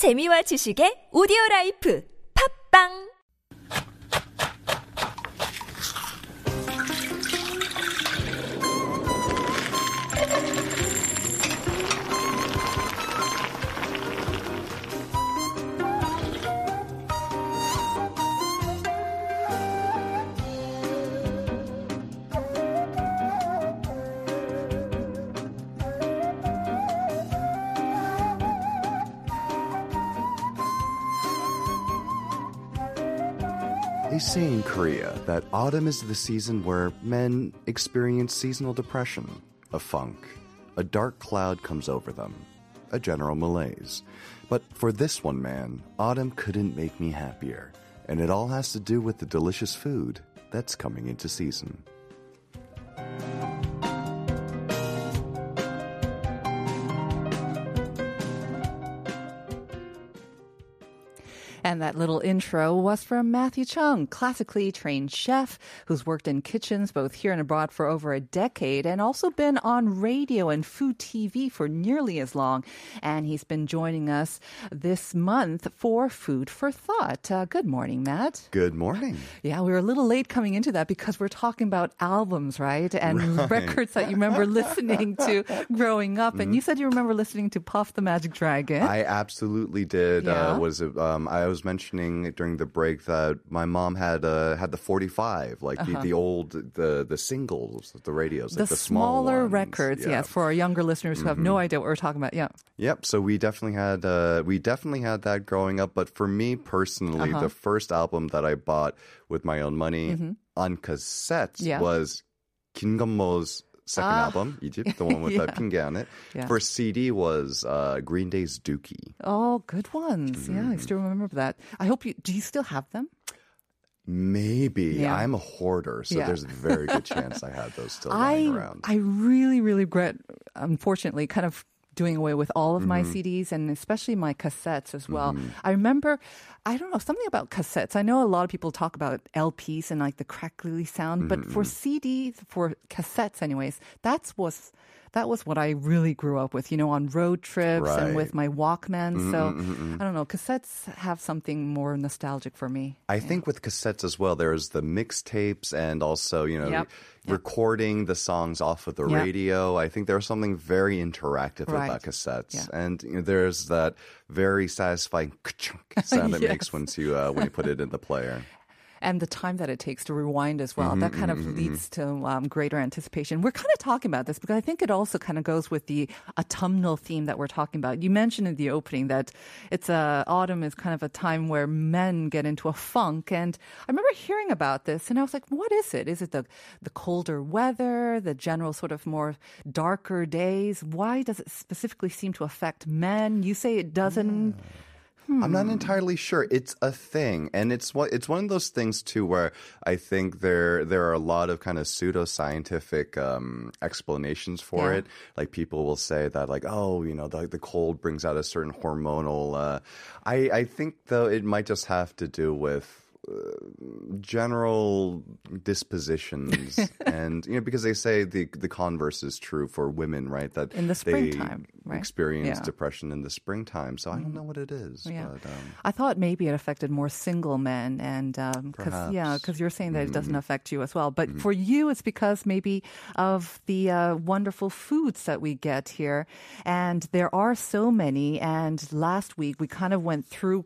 재미와 지식의 오디오 라이프. 팝빵 Korea that autumn is the season where men experience seasonal depression, a funk. A dark cloud comes over them, a general malaise. But for this one man, autumn couldn't make me happier. And it all has to do with the delicious food that's coming into season. And that little intro was from Matthew Chung, classically trained chef who's worked in kitchens both here and abroad for over a decade and also been on radio and food TV for nearly as long. And he's been joining us this month for Food for Thought. Uh, good morning, Matt. Good morning. Yeah, we were a little late coming into that because we're talking about albums, right? And Right. records that you remember listening to growing up. And you said you remember listening to Puff the Magic Dragon. I absolutely did. Yeah? Uh, was it, um, I was mentioning during the break that my mom had uh, had the 45, like the, the old the the singles, the radios, Uh-huh. the like the smaller ones. records, Yeah. Mm-hmm. yes, for our younger listeners who have no idea what we're talking about. Yeah. Yep. So we definitely had uh, we definitely had that growing up. But for me personally, Uh-huh. the first album that I bought with my own money on cassettes Mm-hmm. Yeah. was Kim Gun-mo's second Ah. album, Egypt, the one with Yeah. the pinga on it. Yeah. For CD was uh, Green Day's Dookie. Oh, good ones. Yeah, Mm-hmm. I still remember that. I hope you. Do you still have them? Maybe Yeah. I'm a hoarder, so Yeah. there's a very good chance I had those still lying I around. I really really regret, unfortunately, kind of doing away with all of my Mm-hmm. CDs and especially my cassettes as well. I remember, I don't know something about cassettes. I know a lot of people talk about LPs and like the crackly sound, but for Mm-hmm. CDs, for cassettes, anyways, that's was. That was what I really grew up with, you know, on road trips and with my Right. Walkman. Mm-hmm, So I don't know, cassettes have something more nostalgic for me. I think with cassettes as well, there's the mixtapes and also, you know, Yep. recording the songs off of the Yep. radio. I think there's something very interactive Right. about cassettes. Yeah. And you know, there's that very satisfying sound it makes once you uh, when you put it in the player. And the time that it takes to rewind as well. Mm-hmm, that kind of leads to um, greater anticipation. We're kind of talking about this because I think it also kind of goes with the autumnal theme that we're talking about. You mentioned in the opening that it's a autumn is kind of a time where men get into a funk, and I remember hearing about this, and I was like, "What is it? Is it the the colder weather, the general sort of more darker days? Why does it specifically seem to affect men? You say it doesn't." I'm not Hmm. entirely sure. It's a thing, and it's what it's one of those things too, where I think there there are a lot of kind of pseudoscientific um, explanations for Yeah. it. Like people will say that, like, oh, you know, the, the cold brings out a certain hormonal. Uh, I I think though it might just have to do with. Uh, general dispositions and you know because they say the the converse is true for women right that In the they springtime, right? experience Yeah. Mm-hmm. depression in the springtime so i don't know what it is Yeah. but um, I thought maybe it affected more single men, and because yeah, because you're saying that it doesn't Mm-hmm. affect you as well. But for you, it's because maybe of the uh, wonderful foods that we get here, and there are so many. And last week we kind of went through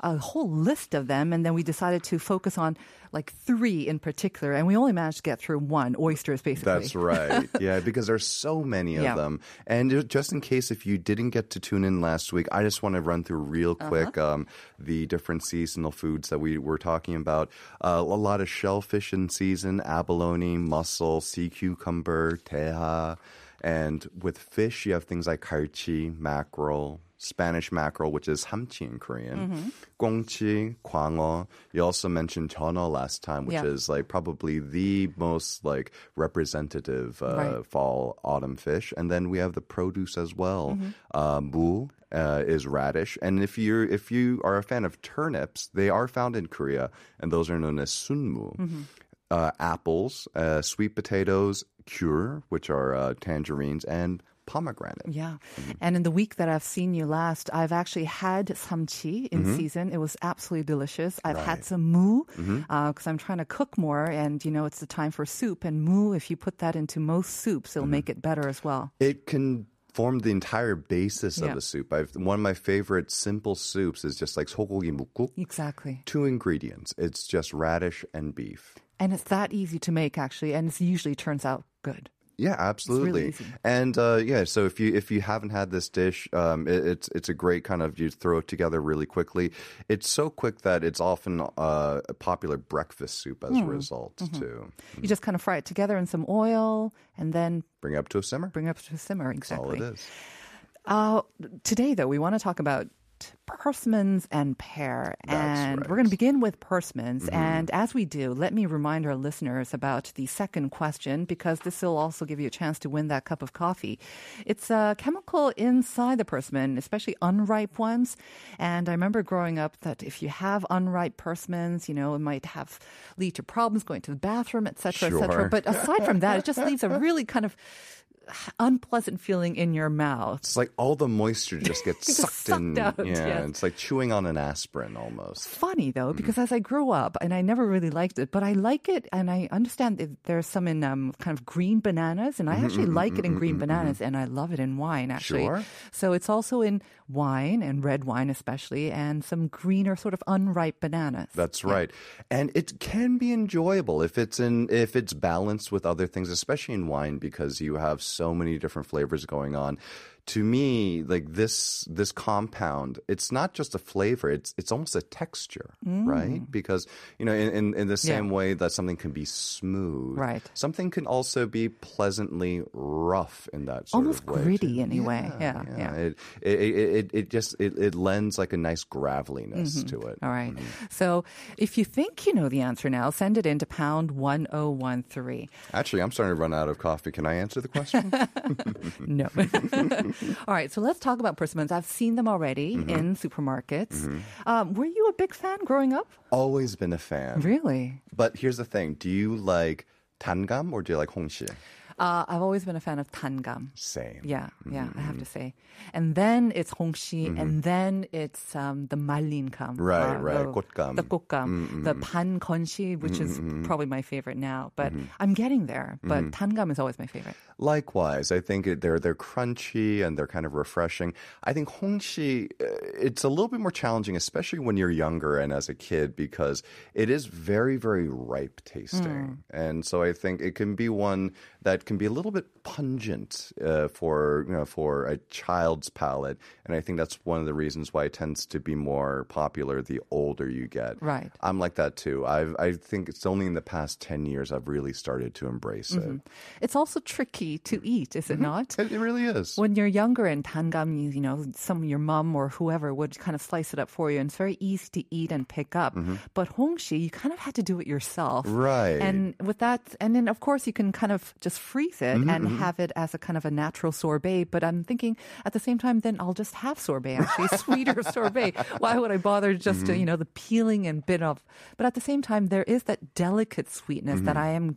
a whole list of them, and then we decided to focus on like three in particular, and we only managed to get through one oysters, basically. That's right. Yeah, because there's so many of Yeah. them. And just in case if you didn't get to tune in last week, I just want to run through real Uh-huh. quick um, the different seasonal foods that we were talking about. Uh, a lot of shellfish in season, abalone, mussel, sea cucumber, teha. And with fish, you have things like karchi, mackerel, Spanish mackerel, which is hamchi in Korean, Mm-hmm. gongchi, kwangeo. You also mentioned jeoneo last time, which Yeah. is like probably the most like representative uh, Right. fall autumn fish. And then we have the produce as well. Mm-hmm. Uh, mu uh, is radish, and if you are if you are a fan of turnips, they are found in Korea, and those are known as sunmu. Mm-hmm. Uh, apples, uh, sweet potatoes, cure, which are uh, tangerines, and pomegranate. Yeah. And in the week that I've seen you last, I've actually had samchi in season. It was absolutely delicious. I've had some moo because I'm trying to cook more. And, you know, it's the time for soup. And moo, if you put that into most soups, it'll make it better as well. It can form the entire basis Yeah. of a soup. I've, one of my favorite simple soups is just like sogogi mukguk. Exactly. Two ingredients. It's just radish and beef. And it's that easy to make, actually. And it usually turns out good. Yeah, absolutely. easy. And uh, yeah, so if you if you haven't had this dish, um, it, it's it's a great kind of you throw it together really quickly. It's so quick that it's often uh, a popular breakfast soup as Hmm. a result too. You just kind of fry it together in some oil and then Bring it up to a simmer. bring it up to a simmer. That's all Exactly. it is. Uh, today, though, we want to talk about persimmons and pear. That's and right. Mm-hmm. we're going to begin with persimmons. And as we do, let me remind our listeners about the second question because this will also give you a chance to win that cup of coffee. It's a chemical inside the persimmon, especially unripe ones. And I remember growing up that if you have unripe persimmons, you know, it might have lead to problems going to the bathroom, et cetera, et cetera. But aside from that, it just leaves a really kind of unpleasant feeling in your mouth. It's like all the moisture just gets Just sucked, in. out, yeah, yes. it's like chewing on an aspirin almost. funny though Mm-hmm. because as I grew up and I never really liked it, but I like it and I understand that there's some in um, kind of green bananas and I Mm-hmm, actually like it in green bananas and I love it in wine actually. Sure. So it's also in wine and red wine especially and some greener sort of unripe bananas. That's right. And it can be enjoyable if it's in if it's balanced with other things, especially in wine because you have so many different flavors going on. To me, like this this compound, it's not just a flavor, it's it's almost a texture, right? Because, you know, in, in, in the Mm. Yeah. same way that something can be smooth, Right. something can also be pleasantly rough in that sort Almost of way. gritty too. anyway. Yeah, yeah. It, it, it, it, it just it, it lends like a nice graveliness to it. All right. Mm-hmm. So if you think you know the answer now, send it into pound 1013. Actually, I'm starting to run out of coffee. Can I answer the question? No. All right, so let's talk about persimmons. I've seen them already Mm-hmm. in supermarkets. Um, were you a big fan growing up? Always been a fan. Really? But here's the thing: Do you like tangam or do you like hongshi? Uh, I've always been a fan of Tangam. Same. Yeah, yeah, mm-hmm. I have to mm-hmm. say. And then it's Hongshi, mm-hmm. and then it's um, the Malinkam. Right, uh, right. The, The Kokkam. Mm-hmm. The Pan Konshi, which is mm-hmm. probably my favorite now. But mm-hmm. I'm getting there. But Tangam is always my favorite. Likewise, I think they're they're crunchy and they're kind of refreshing. I think Hongshi, uh, it's a little bit more challenging, especially when you're younger and as a kid, because it is very, very ripe tasting. Mm. And so I think it can be one that can be a little bit pungent uh, for you know for a child's palate, and I think that's one of the reasons why it tends to be more popular the older you get. Right. I'm like that too. I I think it's only in the past ten years I've really started to embrace it. Mm-hmm. It's also tricky to eat, is it mm-hmm. not? It, it really is. When you're younger and tangam, you, you know, some your mom or whoever would kind of slice it up for you, and it's very easy to eat and pick up. Mm-hmm. But hongshi, you kind of had to do it yourself, Right. And with that, and then of course you can kind of just freeze it Mm-hmm, and have it as a kind of a natural sorbet. But I'm thinking at the same time, then I'll just have sorbet, actually sweeter sorbet. Why would I bother just Mm-hmm. to you know the peeling and bit of? But at the same time, there is that delicate sweetness that Mm-hmm. I am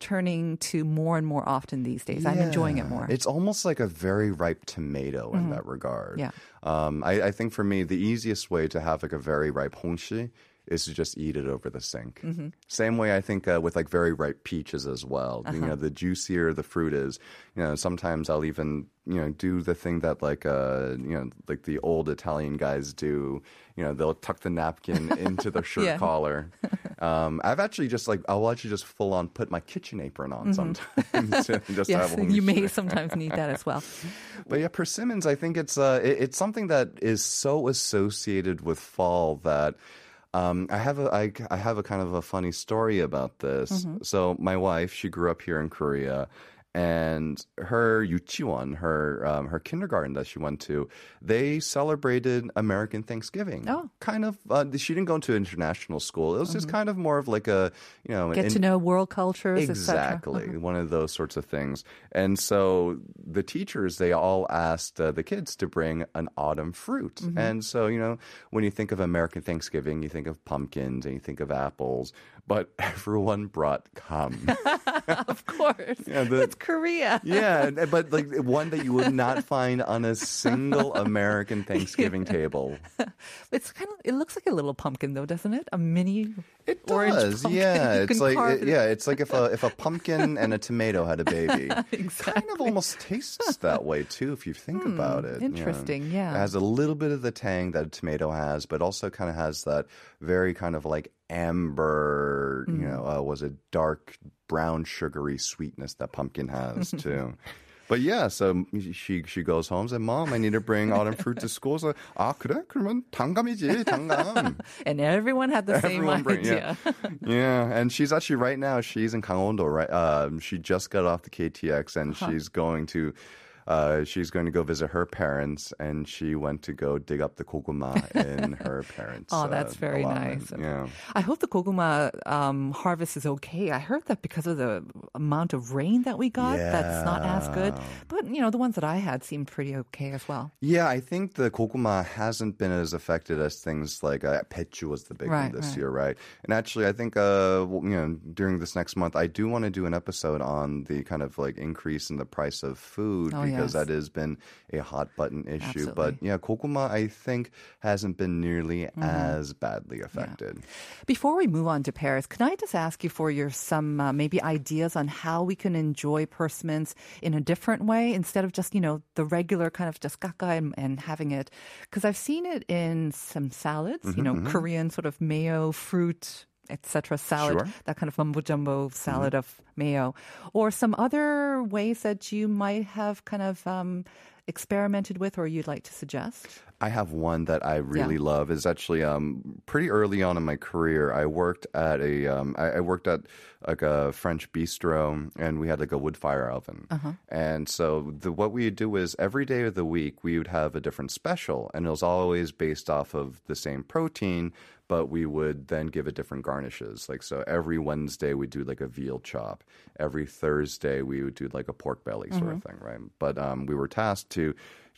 turning to more and more often these days. I'm enjoying it more. It's almost like a very ripe tomato in that regard. Yeah. Um, I, I think for me, the easiest way to have like a very ripe hongshi is to just eat it over the sink. Mm-hmm. Same way I think uh, with like very ripe peaches as well. You Uh-huh. know, the juicier the fruit is, you know, sometimes I'll even you know do the thing that like uh you know like the old Italian guys do. You know, they'll tuck the napkin into the shirt Yeah. collar. Um, I've actually just like I'll actually just full on put my kitchen apron on sometimes just Mm-hmm. Yes, you may sometimes need that as well. But yeah, persimmons, I think it's uh, it, it's something that is so associated with fall that um, I have a I, I have a kind of a funny story about this. Mm-hmm. So my wife, she grew up here in Korea. And her yuchiwon, her um, her kindergarten that she went to, they celebrated American Thanksgiving. Oh. kind of. Uh, she didn't go into international school. It was just kind of more of like a you know Mm-hmm. Get to know world cultures. Exactly, one of those sorts of things. And so the teachers, they all asked uh, the kids to bring an autumn fruit. Mm-hmm. And so, you know, when you think of American Thanksgiving, you think of pumpkins and you think of apples, but everyone brought gam. Of course. Yeah, the- Korea. Yeah, but like one that you would not find on a single American Thanksgiving table. It's kind of. It looks like a little pumpkin, though, doesn't it? A mini. It orange does, pumpkin. yeah. It's like it- yeah, it's like if a if a pumpkin and a tomato had a baby. Kind of almost tastes that way too, if you think hmm, about it. you know. interesting, yeah. It has a little bit of the tang that a tomato has, but also kind of has that very kind of like amber, mm. you know, uh, was a dark brown sugary sweetness that pumpkin has too. But yeah, so she she goes home and says, "Mom, I need to bring autumn fruit to school." So, ah, 그래? 그러면 단감이지, 당감. and everyone had the everyone same bring, idea. Yeah. yeah. and she's actually right now she's in Gangwon-do. Right, um, she just got off the KTX and huh. she's going to uh, she's going to go visit her parents, and she went to go dig up the koguma in her parents. Oh, uh, that's very allotment. nice. Yeah. I hope the koguma um, harvest is okay. I heard that because of the amount of rain that we got, that's not as good. But you know, the ones that I had seemed pretty okay as well. Yeah, I think the koguma hasn't been as affected as things like uh, pechu was the big Right, one this right. year, right? And actually, I think uh, you know during this next month, I do want to do an episode on the kind of like increase in the price of food Oh, because yes. that has been a hot button issue. But yeah, koguma, I think hasn't been nearly Mm-hmm. as badly affected. Before we move on to pears, can I just ask you for your some uh, maybe ideas on how we can enjoy persimmons in a different way instead of just you know the regular kind of just kaka and, and having it? Because I've seen it in some salads, you know, Korean sort of mayo fruit. Etc. Salad, Sure. that kind of mumbo jumbo salad of mayo, or some other ways that you might have kind of um, experimented with, or you'd like to suggest. I have one that I really love. Is actually um, pretty early on in my career. I worked at a um, I, I worked at like a French bistro, and we had like a wood fire oven. And so the, what we would do is every day of the week we would have a different special, and it was always based off of the same protein. But we would then give it different garnishes. Like so, every Wednesday we do like a veal chop. Every Thursday we would do like a pork belly sort of mm-hmm. thing, right? But um, we were tasked to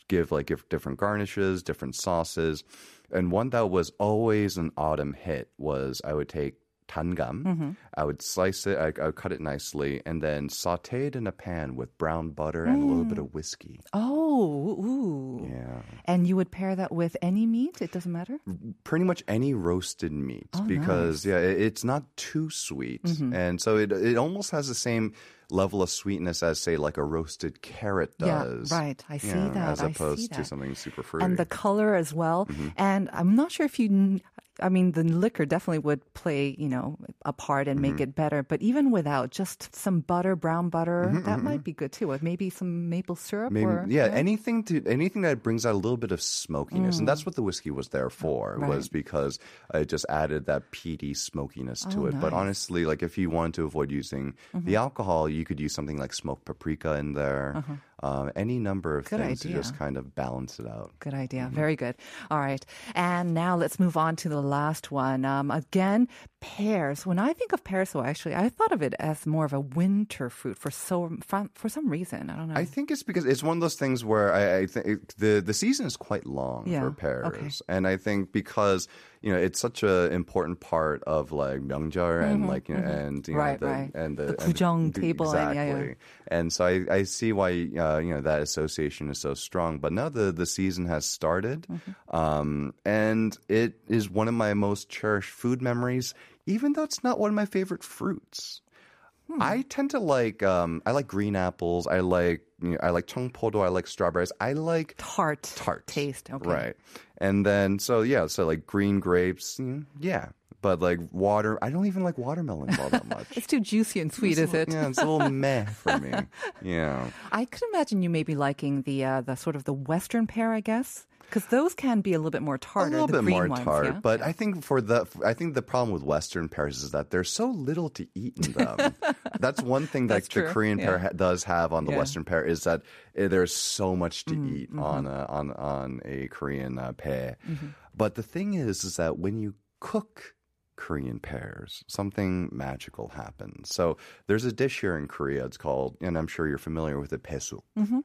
give like if different garnishes, different sauces. And one that was always an autumn hit was I would take tangam, mm-hmm. I would slice it, I, I would cut it nicely, and then saute it in a pan with brown butter and a little bit mm. of whiskey. Oh, ooh. Yeah. And you would pair that with any meat? It doesn't matter? Pretty much any roasted meat because yeah, it, it's not too sweet, and so it it almost has the same level of sweetness as say like a roasted carrot Yeah, does. right. I see Yeah, that. as opposed to something super fruity. And the color as well. Mm-hmm. And I'm not sure if you, I mean, the liquor definitely would play, you know, a part and make Mm-hmm. it better. But even without just some butter, brown butter, that might be good too. With maybe some maple syrup Mm-hmm, Maybe, or yeah, anything to anything that brings out a little bit of smokiness, and that's what the whiskey was there for. Mm. Right. Was because it just added that peaty smokiness to Oh, it. But nice. Mm-hmm. honestly, like if you wanted to avoid using the alcohol, you could use something like smoked paprika in there. Um, any number of. Good things to just kind of balance it out. Good idea. Mm-hmm. Very good. All right. And now let's move on to the last one. Um, again, pears. When I think of pears, so actually, I thought of it as more of a winter fruit for so for, for some reason. I don't know. I think it's because it's one of those things where I, I think the the season is quite long Yeah, for pears, okay. and I think because you know it's such an important part of like 명절 and like you know, and you Mm-hmm, Right, the, right. and the, The and gujang the- table and- yeah, yeah. exactly. And so I, I see why uh, you know that association is so strong. But now the the season has started, Mm-hmm. um, and it is one of my most cherished food memories even though it's not one of my favorite fruits. Hmm. I tend to like um, I like green apples. I like you know, I like do I like strawberries. I like tart tart taste. Okay. Right, and then so yeah, so like green grapes. Yeah, but like water, I don't even like watermelons all that much. It's too juicy and sweet, is it? Yeah, it's a little meh for me. Yeah. I could imagine you maybe liking the uh, the sort of the western pear, I guess, because those can be a little bit more tart. A little bit more ones, tart, yeah? but I think for the I think the problem with Western pears is that there's so little to eat in them. That's one thing that the Korean pear ha- does have on the Yeah. Mm, Western pear is that eh, there's so much to mm-hmm. eat on a on on a Korean uh, pear. Mm-hmm. But the thing is, is that when you cook Korean pears, something magical happens. So there's a dish here in Korea. It's called, and I'm sure you're familiar with it, pesuk. Mm-hmm.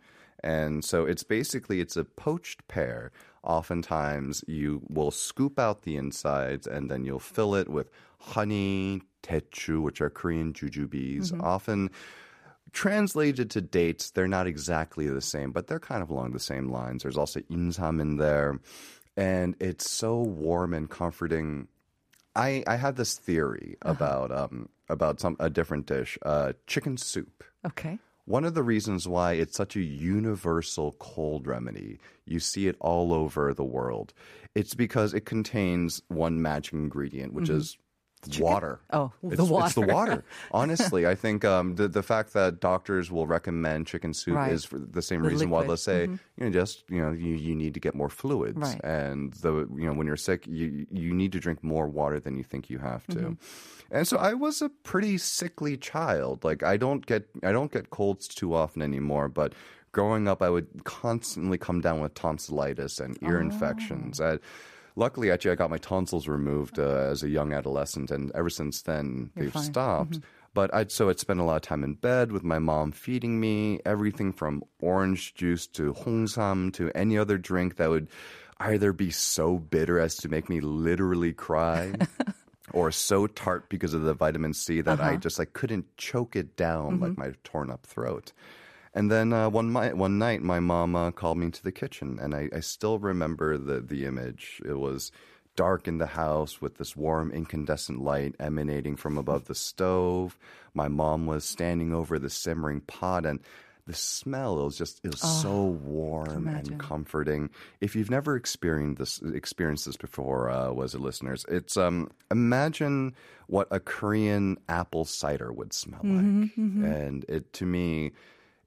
And so it's basically it's a poached pear. Oftentimes you will scoop out the insides and then you'll fill it with honey, techu, which are Korean jujubes. Mm-hmm. Often translated to dates, they're not exactly the same, but they're kind of along the same lines. There's also insam in there, and it's so warm and comforting. I I had this theory about um about some a different dish, uh, chicken soup. Okay. One of the reasons why it's such a universal cold remedy, you see it all over the world, it's because it contains one magic ingredient, which is water. Oh, the it's, It's the water. water. Honestly, I think um, the the fact that doctors will recommend chicken soup Right. is for the same The reason why liquid. Mm-hmm. say you know just you know you, you need to get more fluids Right. and the you know when you're sick you you need to drink more water than you think you have to. And so I was a pretty sickly child. Like I don't get I don't get colds too often anymore, but growing up I would constantly come down with tonsillitis and ear infections. I, luckily actually I got my tonsils removed uh, as a young adolescent and ever since then You're they've fine. stopped. Mm-hmm. But I'd so I'd spend a lot of time in bed with my mom feeding me everything from orange juice to hongsam to any other drink that would either be so bitter as to make me literally cry or so tart because of the vitamin C that I uh-huh. just like couldn't choke it down like mm-hmm. my torn up throat. And then uh, one mi- one night, my mom uh, called me into the kitchen, and I, I still remember the the image. It was dark in the house with this warm incandescent light emanating from above the stove. My mom was standing over the simmering pot, and the smell it was just it was so warm and comforting. If you've never experienced this experienced this before, uh, was it listeners? It's um imagine what a Korean apple cider would smell like, and it to me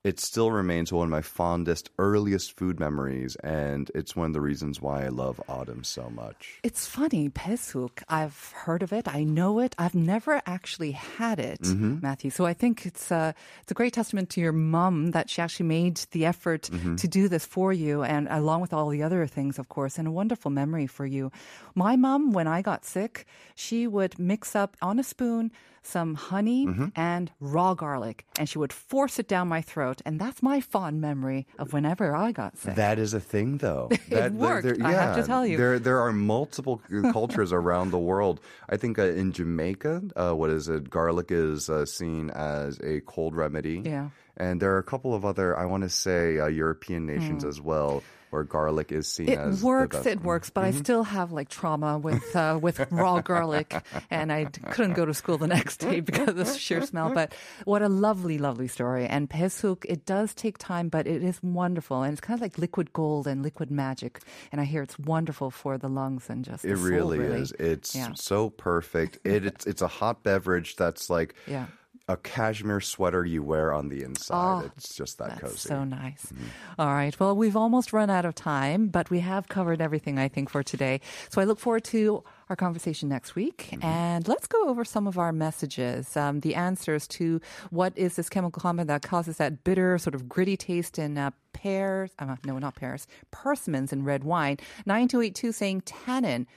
it still remains one of my fondest, earliest food memories, and it's one of the reasons why I love autumn so much. It's funny, pesuk. I've heard of it. I know it. I've never actually had it, Mm-hmm. Matthew. So I think it's a it's a great testament to your mom that she actually made the effort Mm-hmm. to do this for you, and along with all the other things, of course, and a wonderful memory for you. My mom, when I got sick, she would mix up on a spoon some honey Mm-hmm. and raw garlic, and she would force it down my throat, and that's my fond memory of whenever I got sick. That is a thing, though. That, worked, I have to tell you. There, there are multiple cultures around the world. I think uh, in Jamaica, uh, what is it? Garlic is uh, seen as a cold remedy. Yeah. And there are a couple of other, I want to say, uh, European nations as well, where garlic is seen. It as works, it works, but I still have like trauma with uh, with raw garlic, and i couldn't go to school the next day because of the sheer smell. But what a lovely, lovely story! And pesuk, it does take time, but it is wonderful, and it's kind of like liquid gold and liquid magic. And I hear it's wonderful for the lungs and just the It soul, really, is. It's Yeah. so perfect. It, it's it's a hot beverage that's like Yeah. A cashmere sweater you wear on the inside. Oh, it's just that That's cozy. so nice. All right. Well, we've almost run out of time, but we have covered everything, I think, for today. So I look forward to our conversation next week. And let's go over some of our messages, um, the answers to what is this chemical compound that causes that bitter, sort of gritty taste in uh, pears. Uh, no, not pears. Persimmons in red wine. 9282 saying tannin.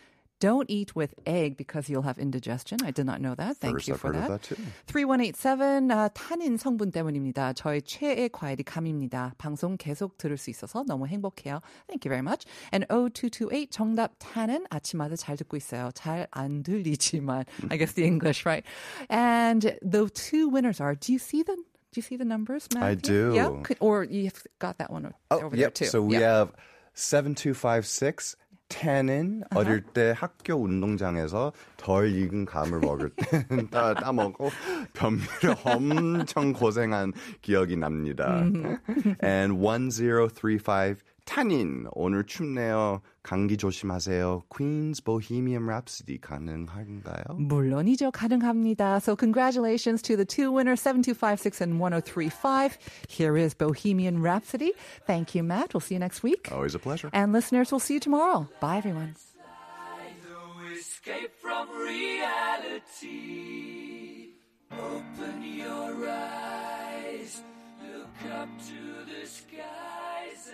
Don't eat with egg because you'll have indigestion. I did not know that. Thank First you I've for heard that. of that too. 3187 아, 탄닌 성분 때문입니다. 저의 최애 과일이 감입니다. 방송 계속 들을 수 있어서 너무 행복해요. Thank you very much. And 0228 정답 탄은 아침마다 잘 듣고 있어요. 잘 안 들리지만 I guess the English, right? And the two winners are do you see the do you see the numbers, Matthew? I do. Yeah, Could- or you've got that one over there yep. too. So we Yeah. have 7256 tannin Uh-huh. 어릴 때 학교 운동장에서 덜 익은 감을 먹을 때 따, 따먹고 변비를 엄청 고생한 기억이 납니다. Mm-hmm. And 1035 탄인 오늘 춥네요. 감기 조심하세요. Queen's Bohemian Rhapsody 가능한가요? 물론이죠. 가능합니다. So congratulations to the two winners 7256 and 1035. Here is Bohemian Rhapsody. Thank you, Matt. We'll see you next week. Always a pleasure. And listeners, we'll see you tomorrow. Bye everyone. up to the skies